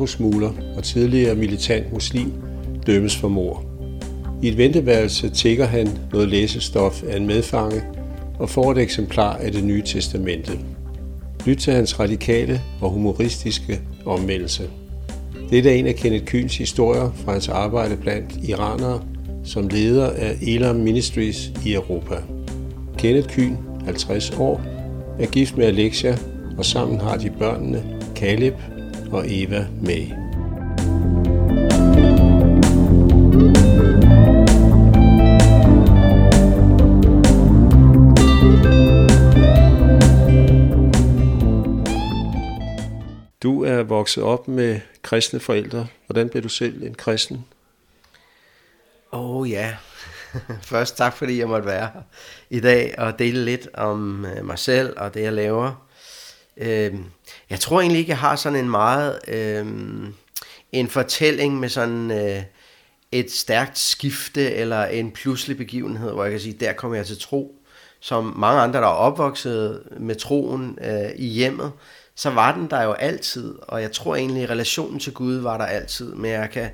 narkosmugler og tidligere militant muslim dømmes for mord. I et venteværelse tigger han noget læsestof af en medfange og får et eksemplar af det nye testamente. Lyt til hans radikale og humoristiske omvendelse. Dette er en af Kenneth Kyns historier fra hans arbejde blandt iranere som leder af Elam Ministries i Europa. Kenneth Kyn, 50 år, er gift med Alexia, og sammen har de børnene Caleb og Eva May. Du er vokset op med kristne forældre. Hvordan blev du selv en kristen? Åh oh, ja. Først tak fordi jeg måtte være her i dag og dele lidt om øh, mig selv og det jeg laver. Øh, jeg tror egentlig ikke, jeg har sådan en meget øh, en fortælling med sådan øh, et stærkt skifte eller en pludselig begivenhed, hvor jeg kan sige, der kommer jeg til tro. Som mange andre, der er opvokset med troen øh, i hjemmet, så var den der jo altid, og jeg tror egentlig, relationen til Gud var der altid, men jeg kan,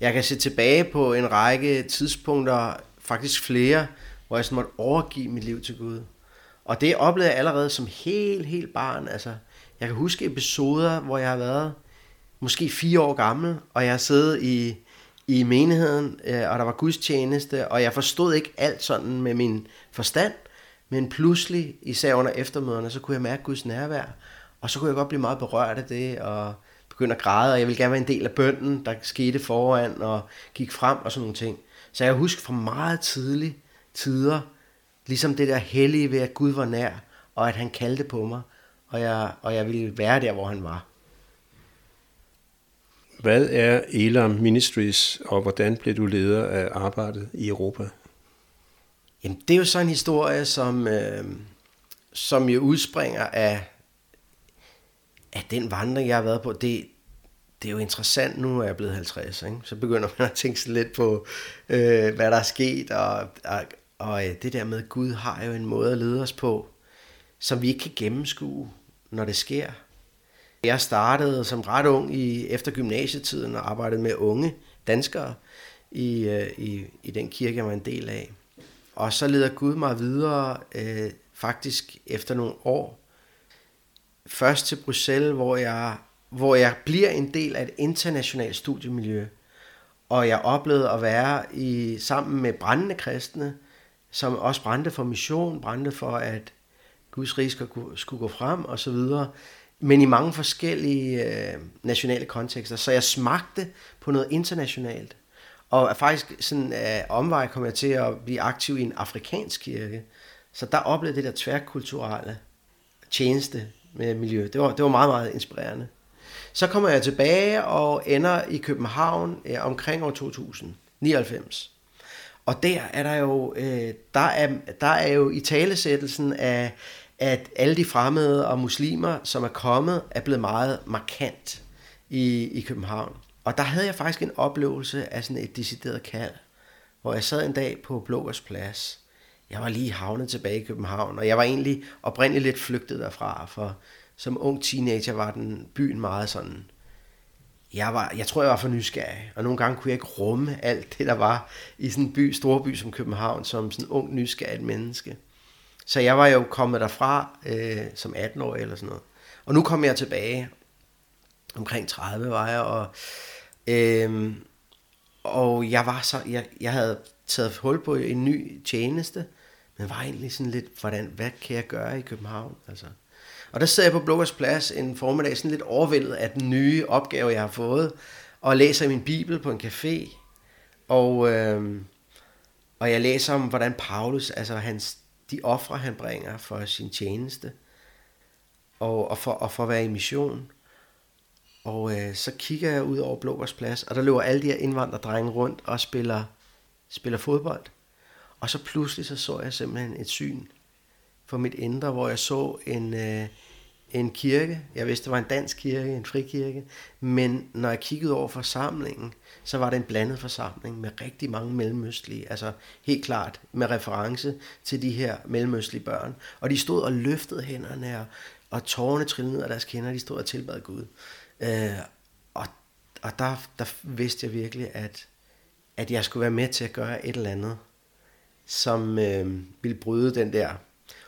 jeg kan se tilbage på en række tidspunkter, faktisk flere, hvor jeg sådan måtte overgive mit liv til Gud. Og det oplevede jeg allerede som helt, helt barn. Altså, jeg kan huske episoder, hvor jeg har været måske fire år gammel, og jeg har siddet i, i menigheden, øh, og der var gudstjeneste, og jeg forstod ikke alt sådan med min forstand, men pludselig, især under eftermøderne, så kunne jeg mærke Guds nærvær, og så kunne jeg godt blive meget berørt af det, og begynde at græde, og jeg ville gerne være en del af bønden, der skete foran, og gik frem og sådan nogle ting. Så jeg husker fra meget tidlige tider, ligesom det der hellige ved, at Gud var nær, og at han kaldte på mig, og jeg, og jeg ville være der, hvor han var. Hvad er Elam Ministries, og hvordan blev du leder af arbejdet i Europa? Jamen, det er jo så en historie, som, øh, som jo udspringer af, af den vandring, jeg har været på. Det, det er jo interessant, nu er jeg blevet 50, ikke? så begynder man at tænke sig lidt på, øh, hvad der er sket, og, og, og øh, det der med, Gud har jo en måde at lede os på, som vi ikke kan gennemskue, når det sker. Jeg startede som ret ung i efter gymnasietiden og arbejdede med unge danskere i, øh, i, i den kirke, jeg var en del af. Og så leder Gud mig videre, øh, faktisk efter nogle år, først til Bruxelles, hvor jeg hvor jeg bliver en del af et internationalt studiemiljø, og jeg oplevede at være i sammen med brændende kristne, som også brændte for mission, brændte for, at Guds rige skulle, skulle gå frem og så videre, men i mange forskellige øh, nationale kontekster. Så jeg smagte på noget internationalt. Og faktisk sådan øh, omvej kom jeg til at blive aktiv i en afrikansk kirke. Så der oplevede det der tværkulturelle tjeneste med miljø. Det var, det var meget, meget inspirerende. Så kommer jeg tilbage og ender i København øh, omkring år 2099. Og der er der jo, øh, der er, der er jo i talesættelsen af, at alle de fremmede og muslimer, som er kommet, er blevet meget markant i, i København. Og der havde jeg faktisk en oplevelse af sådan et decideret kald, hvor jeg sad en dag på Blågers Plads. Jeg var lige havnet tilbage i København, og jeg var egentlig oprindeligt lidt flygtet derfra, for som ung teenager var den byen meget sådan, jeg, var, jeg tror, jeg var for nysgerrig, og nogle gange kunne jeg ikke rumme alt det, der var i sådan en by, storby som København, som sådan en ung, nysgerrig menneske. Så jeg var jo kommet derfra øh, som 18-årig eller sådan noget. Og nu kom jeg tilbage, omkring 30 var jeg, og, øh, og jeg var så, jeg, jeg havde taget hul på en ny tjeneste, men var egentlig sådan lidt, hvordan, hvad kan jeg gøre i København? Altså, og der sidder jeg på Blokkers Plads en formiddag, sådan lidt overvældet af den nye opgave, jeg har fået, og læser min bibel på en café, og, øh, og jeg læser om, hvordan Paulus, altså hans, de ofre, han bringer for sin tjeneste, og, og, for, og for at være i mission. Og øh, så kigger jeg ud over Blågårds Plads, og der løber alle de her indvandrerdrenge rundt og spiller, spiller fodbold. Og så pludselig så så jeg simpelthen et syn for mit indre, hvor jeg så en, øh, en kirke. Jeg vidste, det var en dansk kirke, en frikirke. Men når jeg kiggede over forsamlingen, så var det en blandet forsamling med rigtig mange mellemøstlige. Altså helt klart med reference til de her mellemøstlige børn. Og de stod og løftede hænderne, og, og tårerne trillede ned af deres kinder. De stod og tilbad Gud. Øh, og og der, der vidste jeg virkelig, at, at jeg skulle være med til at gøre et eller andet, som øh, ville bryde den der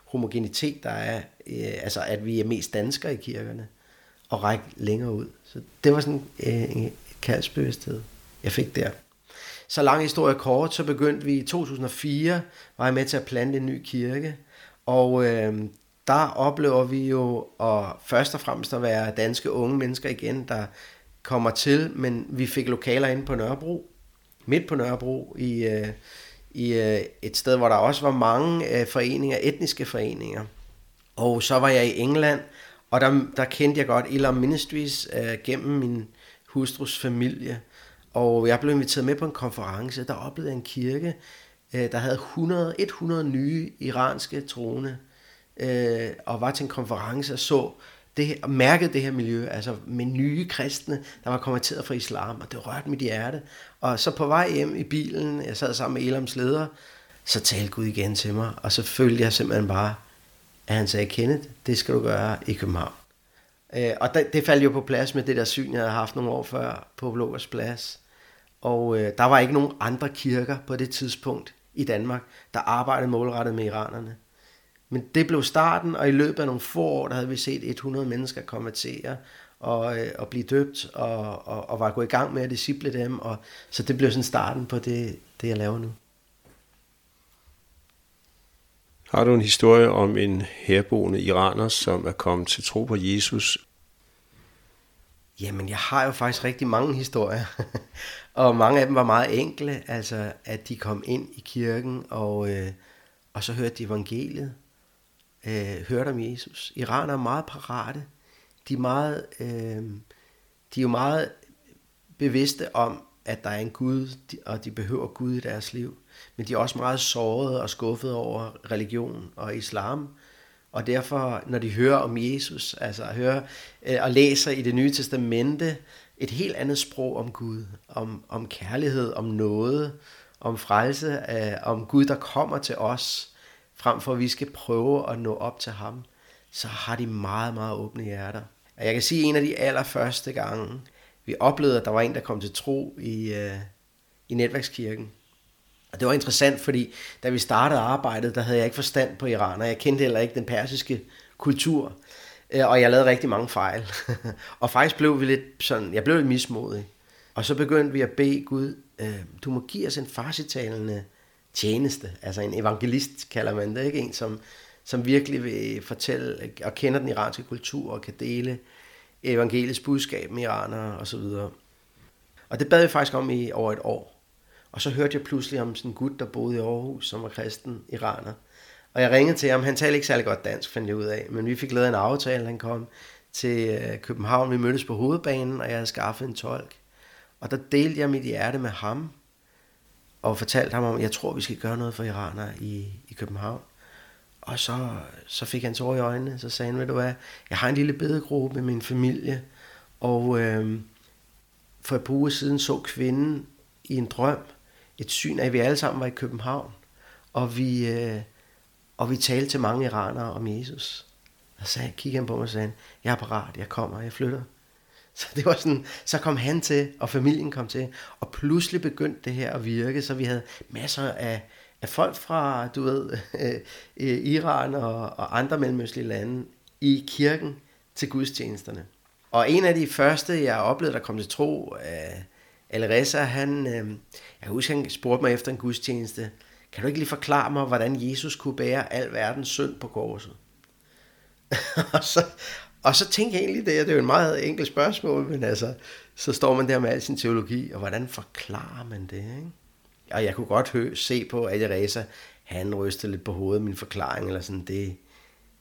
homogenitet, der er, øh, altså at vi er mest danskere i kirkerne, og række længere ud. Så det var sådan øh, en kaldsbevidsthed, jeg fik der. Så lang historie kort, så begyndte vi i 2004, var jeg med til at plante en ny kirke, og øh, der oplever vi jo at først og fremmest at være danske unge mennesker igen, der kommer til, men vi fik lokaler inde på Nørrebro, midt på Nørrebro, i, øh, i øh, et sted, hvor der også var mange øh, foreninger, etniske foreninger. Og så var jeg i England, og der, der kendte jeg godt Elam Ministries øh, gennem min hustrus familie. Og jeg blev inviteret med på en konference, der oplevede en kirke, øh, der havde 100, 100 nye iranske troende, øh, og var til en konference og så det, og mærkede det her miljø, altså med nye kristne, der var konverteret fra islam, og det rørte mit hjerte. Og så på vej hjem i bilen, jeg sad sammen med Elams leder, så talte Gud igen til mig, og så følte jeg simpelthen bare, at han sagde, Kenneth, det skal du gøre i København. Øh, og det, det faldt jo på plads med det der syn, jeg havde haft nogle år før på Blågers Plads. Og øh, der var ikke nogen andre kirker på det tidspunkt i Danmark, der arbejdede målrettet med iranerne. Men det blev starten, og i løbet af nogle få år, der havde vi set 100 mennesker konvertere og, øh, og blive døbt, og, og, og var gået i gang med at disciple dem. Og, så det blev sådan starten på det, det, jeg laver nu. Har du en historie om en herboende iraner, som er kommet til tro på Jesus? Jamen, jeg har jo faktisk rigtig mange historier, og mange af dem var meget enkle, altså at de kom ind i kirken, og, øh, og så hørte de evangeliet, øh, hørte om Jesus. Iraner er meget parate, de er, meget, øh, de er jo meget bevidste om, at der er en Gud, og de behøver Gud i deres liv. Men de er også meget sårede og skuffede over religion og islam. Og derfor, når de hører om Jesus, altså hører øh, og læser i det nye testamente, et helt andet sprog om Gud, om, om kærlighed, om noget, om frelse, øh, om Gud, der kommer til os, frem for at vi skal prøve at nå op til ham, så har de meget, meget åbne hjerter. Og jeg kan sige, at en af de allerførste gange, vi oplevede, at der var en, der kom til tro i, øh, i netværkskirken. Og det var interessant, fordi da vi startede arbejdet, der havde jeg ikke forstand på Iran, og jeg kendte heller ikke den persiske kultur. Øh, og jeg lavede rigtig mange fejl. og faktisk blev vi lidt sådan, jeg blev lidt mismodig. Og så begyndte vi at bede Gud, øh, du må give os en farsitalende tjeneste. Altså en evangelist kalder man det, ikke? En, som, som virkelig vil fortælle og kender den iranske kultur og kan dele evangelisk budskab med iranere osv. Og, og det bad vi faktisk om i over et år. Og så hørte jeg pludselig om sådan en gut, der boede i Aarhus, som var kristen iraner. Og jeg ringede til ham, han talte ikke særlig godt dansk, fandt jeg ud af, men vi fik lavet en aftale, han kom til øh, København, vi mødtes på hovedbanen, og jeg havde skaffet en tolk. Og der delte jeg mit hjerte med ham, og fortalte ham om, at jeg tror, vi skal gøre noget for iranere i, i København. Og så, så fik han tår i øjnene, så sagde han, ved du hvad, jeg har en lille bedegruppe med min familie, og øh, for et par uger siden så kvinden i en drøm et syn af, at vi alle sammen var i København, og vi, øh, og vi talte til mange iranere om Jesus. Og så kiggede han på mig og sagde, jeg er parat, jeg kommer, jeg flytter. Så det var sådan, så kom han til, og familien kom til, og pludselig begyndte det her at virke, så vi havde masser af, af folk fra, du ved, øh, Iran og, og andre mellemøstlige lande i kirken til gudstjenesterne. Og en af de første, jeg oplevede, der kom til tro, øh, Alreza, han, øh, jeg husker, han spurgte mig efter en gudstjeneste, kan du ikke lige forklare mig, hvordan Jesus kunne bære al verdens synd på korset? og, så, og så tænkte jeg egentlig det, det er jo en meget enkelt spørgsmål, men altså, så står man der med al sin teologi, og hvordan forklarer man det, ikke? Og jeg kunne godt hø, se på Alreza, han rystede lidt på hovedet min forklaring, eller sådan det.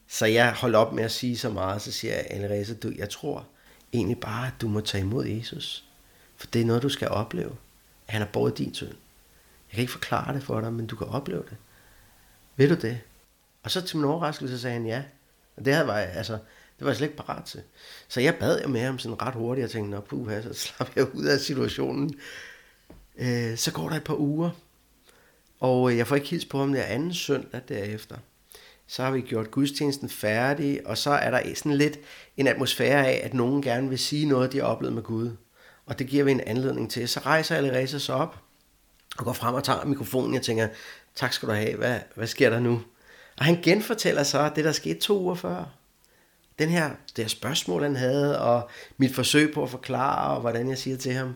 Så jeg holdt op med at sige så meget, så siger jeg, Alreza, du, jeg tror egentlig bare, at du må tage imod Jesus. For det er noget, du skal opleve. Han har båret din synd. Jeg kan ikke forklare det for dig, men du kan opleve det. Ved du det? Og så til min overraskelse sagde han ja. Og det, havde var jeg, altså, det var jeg slet ikke parat til. Så jeg bad jo med ham sådan ret hurtigt, og tænkte, nå puha, så slap jeg ud af situationen. Øh, så går der et par uger, og øh, jeg får ikke hils på ham der anden søndag derefter. Så har vi gjort gudstjenesten færdig, og så er der sådan lidt en atmosfære af, at nogen gerne vil sige noget, de har oplevet med Gud. Og det giver vi en anledning til. Så rejser Alireza sig op og går frem og tager mikrofonen. Jeg tænker, tak skal du have, hvad, hvad sker der nu? Og han genfortæller så det, der skete to uger før. Den her, det her spørgsmål, han havde, og mit forsøg på at forklare, og hvordan jeg siger til ham,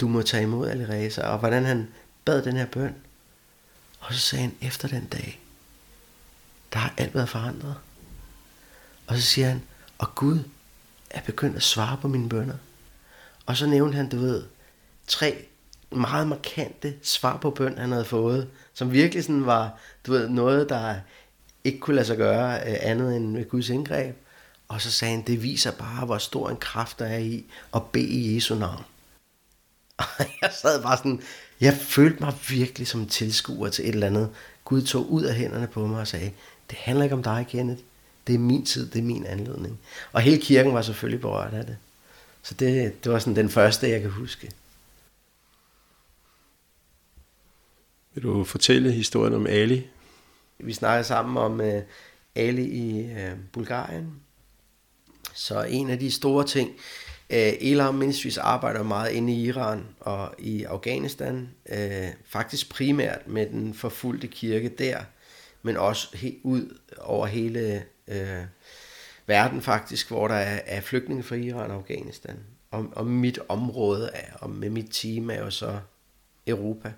du må tage imod Alireza, og hvordan han bad den her bøn. Og så sagde han, efter den dag, der har alt været forandret. Og så siger han, og Gud er begyndt at svare på mine bønder. Og så nævnte han, du ved, tre meget markante svar på bøn, han havde fået, som virkelig sådan var, du ved, noget, der ikke kunne lade sig gøre øh, andet end med Guds indgreb. Og så sagde han, det viser bare, hvor stor en kraft der er i at bede i Jesu navn. Og jeg sad bare sådan, jeg følte mig virkelig som en tilskuer til et eller andet. Gud tog ud af hænderne på mig og sagde, det handler ikke om dig, Kenneth. Det er min tid, det er min anledning. Og hele kirken var selvfølgelig berørt af det. Så det, det var sådan den første, jeg kan huske. Vil du fortælle historien om Ali? Vi snakkede sammen om uh, Ali i uh, Bulgarien. Så en af de store ting, uh, Elam Ministries arbejder meget inde i Iran og i Afghanistan. Uh, faktisk primært med den forfulgte kirke der, men også helt ud over hele uh, verden faktisk, hvor der er, er flygtninge fra Iran og Afghanistan. Og, og mit område er, og med mit team er jo så Europa.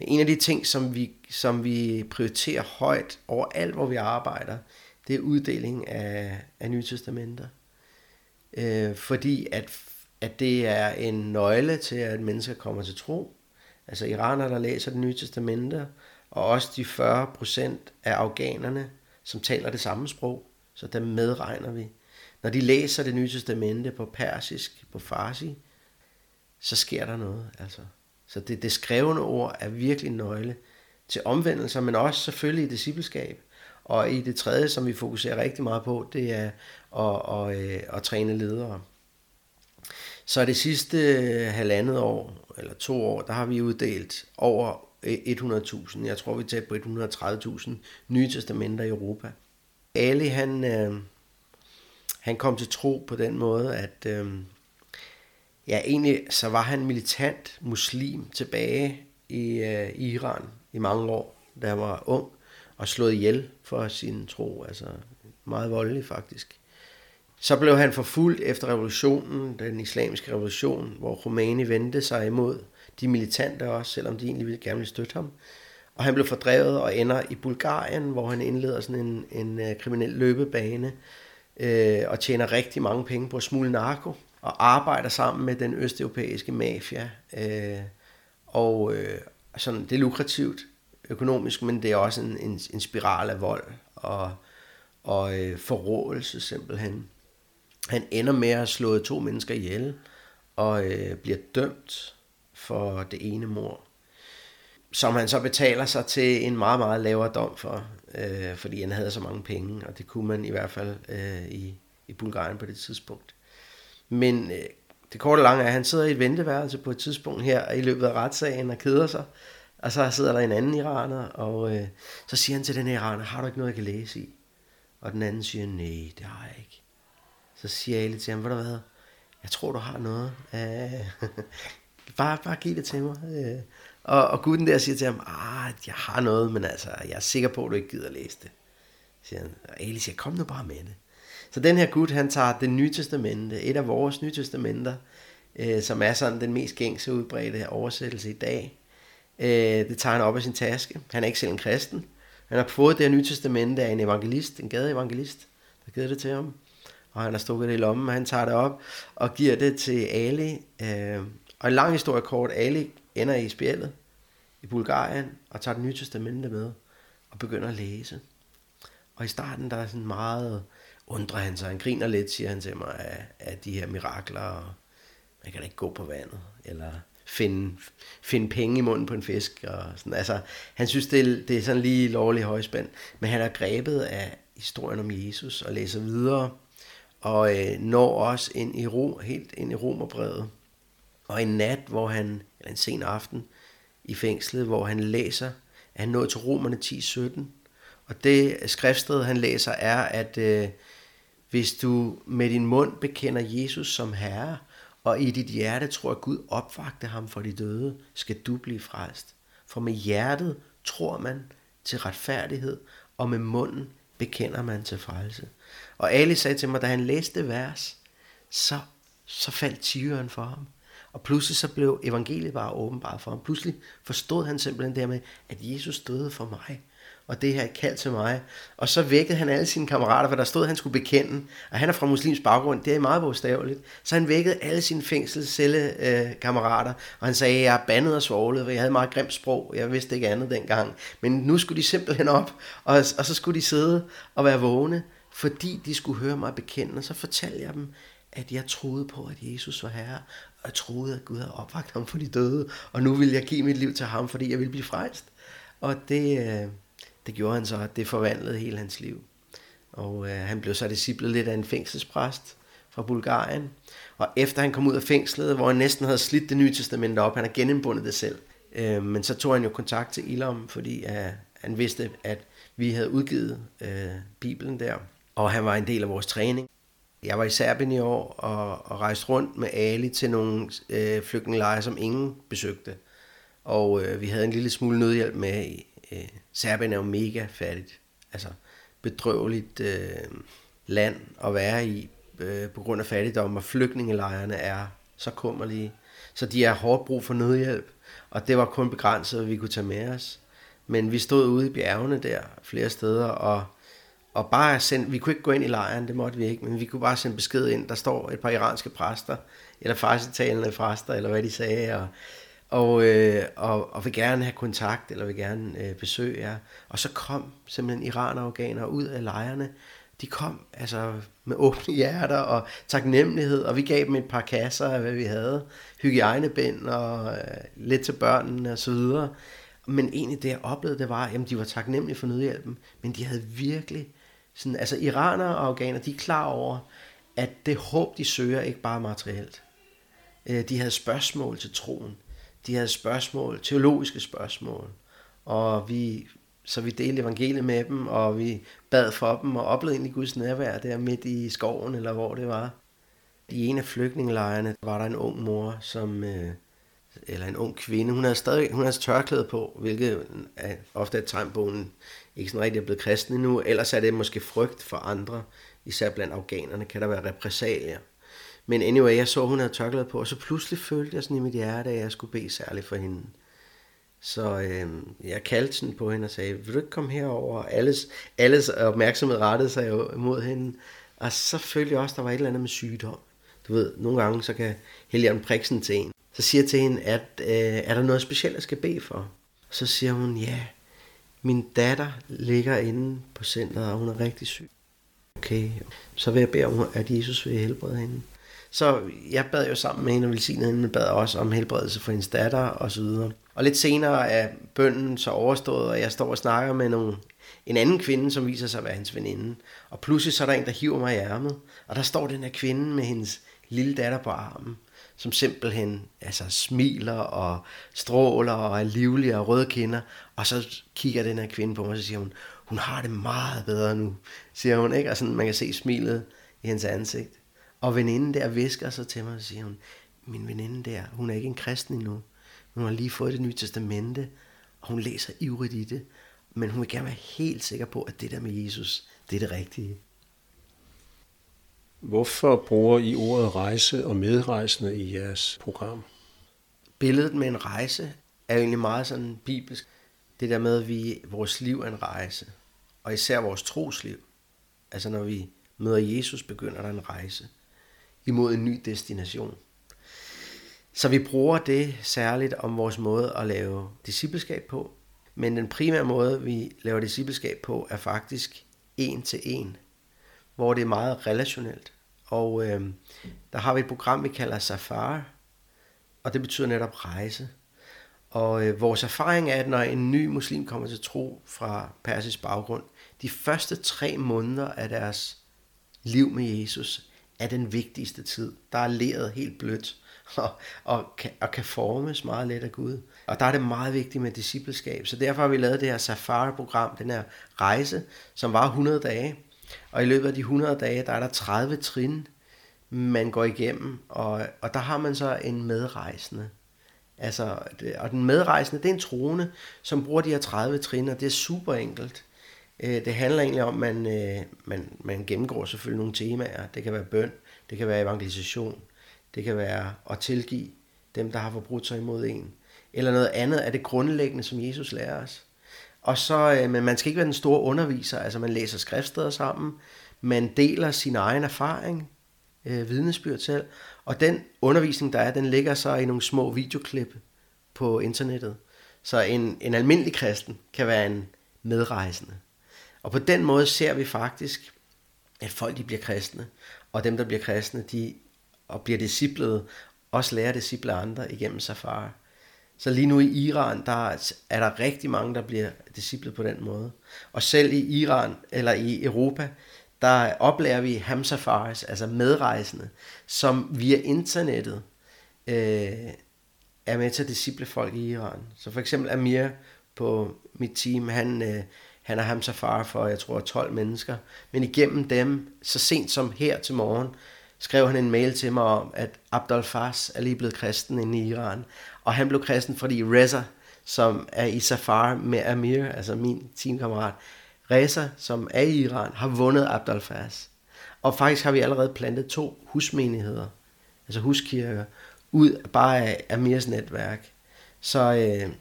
En af de ting, som vi, som vi prioriterer højt over alt, hvor vi arbejder, det er uddeling af, af Nye Testamenter. Øh, fordi at, at det er en nøgle til, at mennesker kommer til tro. Altså iranere, der læser det nye testamenter, og også de 40 procent af afghanerne, som taler det samme sprog, så dem medregner vi. Når de læser det nye testamente på persisk, på farsi, så sker der noget. Altså. Så det, det skrevne ord er virkelig nøgle til omvendelser, men også selvfølgelig i discipleskab. Og i det tredje, som vi fokuserer rigtig meget på, det er at, at, at, at træne ledere. Så det sidste øh, halvandet år, eller to år, der har vi uddelt over øh, 100.000. Jeg tror, vi tæt på 130.000 nye testamenter i Europa. Ali, han, øh, han kom til tro på den måde, at øh, ja, egentlig så var han militant muslim tilbage i øh, Iran i mange år, da han var ung og slået ihjel for sin tro, altså meget voldelig faktisk. Så blev han forfulgt efter revolutionen, den islamiske revolution, hvor Khomeini vendte sig imod de militante også, selvom de egentlig ville gerne ville støtte ham. Og han blev fordrevet og ender i Bulgarien, hvor han indleder sådan en, en øh, kriminel løbebane øh, og tjener rigtig mange penge på at smule narko og arbejder sammen med den østeuropæiske mafia. Øh, og øh, sådan, det er lukrativt økonomisk, men det er også en, en, en spiral af vold og, og øh, forrådelse simpelthen. Han ender med at slå to mennesker ihjel og øh, bliver dømt for det ene mor, som han så betaler sig til en meget, meget lavere dom for, øh, fordi han havde så mange penge, og det kunne man i hvert fald øh, i, i Bulgarien på det tidspunkt. Men øh, det korte og lange er, at han sidder i et venteværelse på et tidspunkt her i løbet af retssagen og keder sig. Og så sidder der en anden iraner, og øh, så siger han til den her iraner, har du ikke noget, jeg kan læse i? Og den anden siger, nej, det har jeg ikke. Så siger Ali til ham, ved du hvad, jeg tror, du har noget. Øh, bare, bare giv det til mig. Øh, og, og gutten der siger til ham, ah, jeg har noget, men altså, jeg er sikker på, at du ikke gider læse det. Siger han, og Ali siger, kom nu bare med det. Så den her gut, han tager det nye testamente, et af vores nye testamenter, øh, som er sådan den mest gængse udbredte oversættelse i dag. Øh, det tager han op af sin taske. Han er ikke selv en kristen. Han har fået det her nye testamente af en evangelist, en gadeevangelist, der givet det til ham. Og han har stukket det i lommen, og han tager det op og giver det til Ali. Øh, og en lang historie kort, Ali ender i spjældet i Bulgarien og tager det nye testamente med og begynder at læse. Og i starten der er sådan meget undrer han sig. Han griner lidt, siger han til mig, af, af de her mirakler. Og man kan da ikke gå på vandet, eller finde, finde penge i munden på en fisk. Og sådan. Altså, han synes, det er, det er sådan lige lovlig højspænd. Men han er grebet af historien om Jesus og læser videre. Og øh, når også ind i Rom, helt ind i Romerbrevet. Og en nat, hvor han, eller en sen aften i fængslet, hvor han læser, at han nåede til Romerne 10.17. Og det skriftsted, han læser, er, at øh, hvis du med din mund bekender Jesus som Herre, og i dit hjerte tror, at Gud opvagte ham for de døde, skal du blive frelst. For med hjertet tror man til retfærdighed, og med munden bekender man til frelse. Og Ali sagde til mig, da han læste vers, så, så faldt tyren for ham. Og pludselig så blev evangeliet bare åbenbart for ham. Pludselig forstod han simpelthen det med, at Jesus døde for mig og det her kald til mig. Og så vækkede han alle sine kammerater, for der stod, at han skulle bekende, og han er fra muslims baggrund, det er meget bogstaveligt. Så han vækkede alle sine fængselscelle øh, kammerater, og han sagde, jeg er bandet og svoglet, for jeg havde meget grimt sprog, jeg vidste ikke andet dengang. Men nu skulle de simpelthen op, og, og så skulle de sidde og være vågne, fordi de skulle høre mig bekende, og så fortalte jeg dem, at jeg troede på, at Jesus var herre, og jeg troede, at Gud havde opvagt ham for de døde, og nu ville jeg give mit liv til ham, fordi jeg ville blive frelst. Og det, øh, det gjorde han så, at det forvandlede hele hans liv. Og øh, han blev så disciplet lidt af en fængselspræst fra Bulgarien. Og efter han kom ud af fængslet, hvor han næsten havde slidt det nye testament op, han har genindbundet det selv. Øh, men så tog han jo kontakt til Ilom, fordi øh, han vidste, at vi havde udgivet øh, Bibelen der. Og han var en del af vores træning. Jeg var i Serbien i år og, og rejste rundt med Ali til nogle øh, flygtningelejre, som ingen besøgte. Og øh, vi havde en lille smule nødhjælp med øh, Serbien er jo mega fattigt. Altså bedrøveligt øh, land at være i øh, på grund af fattigdom, og flygtningelejrene er så kummerlige. Så de har hårdt brug for nødhjælp, og det var kun begrænset, hvad vi kunne tage med os. Men vi stod ude i bjergene der flere steder, og, og bare sende, vi kunne ikke gå ind i lejren, det måtte vi ikke, men vi kunne bare sende besked ind, der står et par iranske præster, eller farsitalende præster, eller hvad de sagde, og og, øh, og, og vil gerne have kontakt, eller vil gerne øh, besøge jer. Og så kom simpelthen iraner ud af lejrene. De kom altså med åbne hjerter og taknemmelighed, og vi gav dem et par kasser af, hvad vi havde. Hygiejnebind og øh, lidt til børnene og så videre. Men egentlig det, jeg oplevede, det var, at de var taknemmelige for nødhjælpen, men de havde virkelig sådan, altså iraner og afghaner, de er klar over, at det håb, de søger, ikke bare materielt. Øh, de havde spørgsmål til troen de havde spørgsmål, teologiske spørgsmål, og vi, så vi delte evangeliet med dem, og vi bad for dem, og oplevede egentlig Guds nærvær der midt i skoven, eller hvor det var. I en af flygtningelejrene var der en ung mor, som, øh, eller en ung kvinde, hun havde stadig hun havde tørklæde på, hvilket er ofte et tegn på, hun ikke sådan rigtig er blevet kristne endnu, ellers er det måske frygt for andre, især blandt afghanerne kan der være repressalier. Men anyway, jeg så, hun havde tørklæde på, og så pludselig følte jeg sådan i mit hjerte, at jeg skulle bede særligt for hende. Så øh, jeg kaldte sådan på hende og sagde, vil du ikke komme herover? Alles, alles opmærksomhed rettede sig jo mod hende. Og så følte jeg også, at der var et eller andet med sygdom. Du ved, nogle gange så kan Helion prikse til en. Så siger jeg til hende, at øh, er der noget specielt, jeg skal bede for? Så siger hun, ja, min datter ligger inde på centret, og hun er rigtig syg. Okay, så vil jeg bede om, at Jesus vil helbrede hende. Så jeg bad jo sammen med hende og velsignede hende, men bad også om helbredelse for hendes datter og så videre. Og lidt senere er bønden så overstået, og jeg står og snakker med nogle, en anden kvinde, som viser sig at være hans veninde. Og pludselig så er der en, der hiver mig i ærmet, og der står den her kvinde med hendes lille datter på armen, som simpelthen altså, smiler og stråler og er livlig og røde kinder. Og så kigger den her kvinde på mig, og så siger hun, hun har det meget bedre nu, siger hun, ikke? Og sådan, man kan se smilet i hendes ansigt. Og veninden der visker så til mig og siger hun, min veninde der, hun er ikke en kristen endnu. Hun har lige fået det nye testamente, og hun læser ivrigt i det. Men hun vil gerne være helt sikker på, at det der med Jesus, det er det rigtige. Hvorfor bruger I ordet rejse og medrejsende i jeres program? Billedet med en rejse er egentlig meget sådan bibelsk. Det der med, at vi, vores liv er en rejse. Og især vores trosliv. Altså når vi møder Jesus, begynder der en rejse imod en ny destination. Så vi bruger det særligt om vores måde at lave discipleskab på. Men den primære måde, vi laver discipleskab på, er faktisk en til en, hvor det er meget relationelt. Og øh, der har vi et program, vi kalder Safari, og det betyder netop rejse. Og øh, vores erfaring er, at når en ny muslim kommer til tro fra persisk baggrund, de første tre måneder af deres liv med Jesus er den vigtigste tid. Der er leret helt blødt og, og, kan, og kan formes meget let af Gud. Og der er det meget vigtigt med discipleskab. Så derfor har vi lavet det her safari-program, den her rejse, som var 100 dage. Og i løbet af de 100 dage, der er der 30 trin man går igennem, og, og der har man så en medrejsende. Altså, det, og den medrejsende, det er en trone, som bruger de her 30 trin, og det er super enkelt. Øh, det handler egentlig om, at man, øh, man, man gennemgår selvfølgelig nogle temaer. Det kan være bøn, det kan være evangelisation, det kan være at tilgive dem, der har forbrudt sig imod en. Eller noget andet af det grundlæggende, som Jesus lærer os. Og så, øh, men man skal ikke være den store underviser, altså man læser skriftsteder sammen, man deler sin egen erfaring, øh, vidnesbyrd selv, og den undervisning, der er, den ligger så i nogle små videoklip på internettet. Så en, en almindelig kristen kan være en medrejsende. Og på den måde ser vi faktisk, at folk de bliver kristne, og dem, der bliver kristne, de og bliver disciplet, også lærer disciple andre igennem safari. Så lige nu i Iran, der er der rigtig mange, der bliver disciplet på den måde. Og selv i Iran, eller i Europa, der oplærer vi hamsafaris, altså medrejsende, som via internettet øh, er med til at disciple folk i Iran. Så for eksempel Amir på mit team, han, øh, han er hamsafar for, jeg tror, 12 mennesker. Men igennem dem, så sent som her til morgen, skrev han en mail til mig om, at Abdel Fars er lige blevet kristen inde i Iran. Og han blev kristen, fordi Reza, som er i safar med Amir, altså min teamkammerat, Reza, som er i Iran, har vundet Abdel Fas. Og faktisk har vi allerede plantet to husmenigheder, altså huskirker, ud bare af Amirs netværk. Så, øh,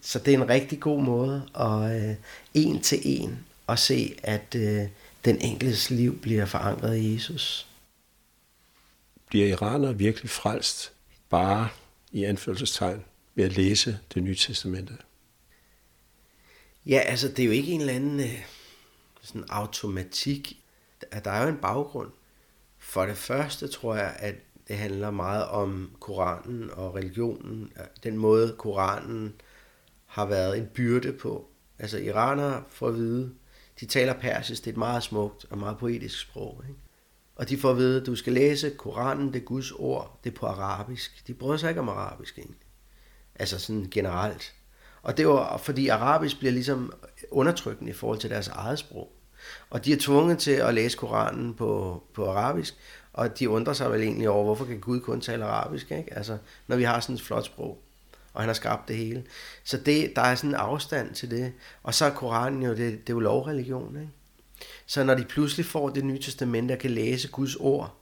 så det er en rigtig god måde at øh, en til en at se, at øh, den enkeltes liv bliver forankret i Jesus bliver iraner virkelig frelst bare i anførselstegn ved at læse det nye testamente? Ja, altså det er jo ikke en eller anden øh, sådan automatik. Der er jo en baggrund. For det første tror jeg, at det handler meget om Koranen og religionen. Den måde, Koranen har været en byrde på. Altså iranere får at vide, de taler persisk, det er et meget smukt og meget poetisk sprog. Ikke? Og de får at vide, at du skal læse Koranen, det er Guds ord, det er på arabisk. De bryder sig ikke om arabisk egentlig. Altså sådan generelt. Og det var fordi arabisk bliver ligesom undertrykkende i forhold til deres eget sprog. Og de er tvunget til at læse Koranen på, på arabisk, og de undrer sig vel egentlig over, hvorfor kan Gud kun tale arabisk, ikke? Altså, når vi har sådan et flot sprog, og han har skabt det hele. Så det, der er sådan en afstand til det. Og så er Koranen jo, det, det er jo lovreligion, ikke? Så når de pludselig får det nye testamente og kan læse Guds ord,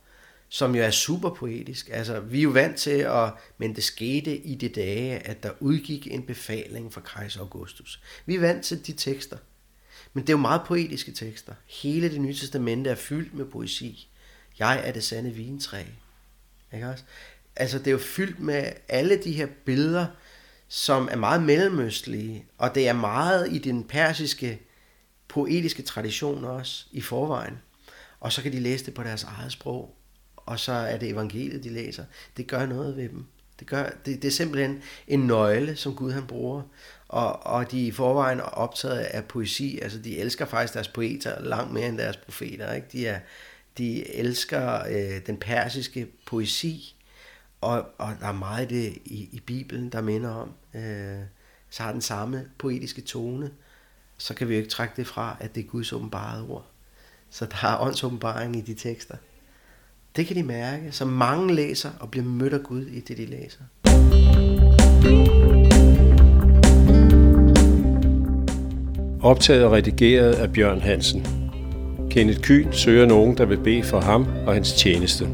som jo er super poetisk. Altså, vi er jo vant til at, men det skete i de dage, at der udgik en befaling fra kejser Augustus. Vi er vant til de tekster. Men det er jo meget poetiske tekster. Hele det nye testamente er fyldt med poesi. Jeg er det sande vintræ. Ikke også? Altså, det er jo fyldt med alle de her billeder, som er meget mellemøstlige, og det er meget i den persiske poetiske tradition også i forvejen. Og så kan de læse det på deres eget sprog, og så er det evangeliet, de læser. Det gør noget ved dem. Det, gør, det, det er simpelthen en nøgle, som Gud han bruger. Og, og de er i forvejen optaget af poesi. Altså, de elsker faktisk deres poeter langt mere end deres profeter. Ikke? De, er, de elsker øh, den persiske poesi, og, og der er meget i det i, i Bibelen, der minder om. Øh, så har den samme poetiske tone så kan vi jo ikke trække det fra, at det er Guds åbenbarede ord. Så der er åndsåbenbaring i de tekster. Det kan de mærke, så mange læser og bliver mødt af Gud i det, de læser. Optaget og redigeret af Bjørn Hansen. Kenneth Kyn søger nogen, der vil bede for ham og hans tjeneste.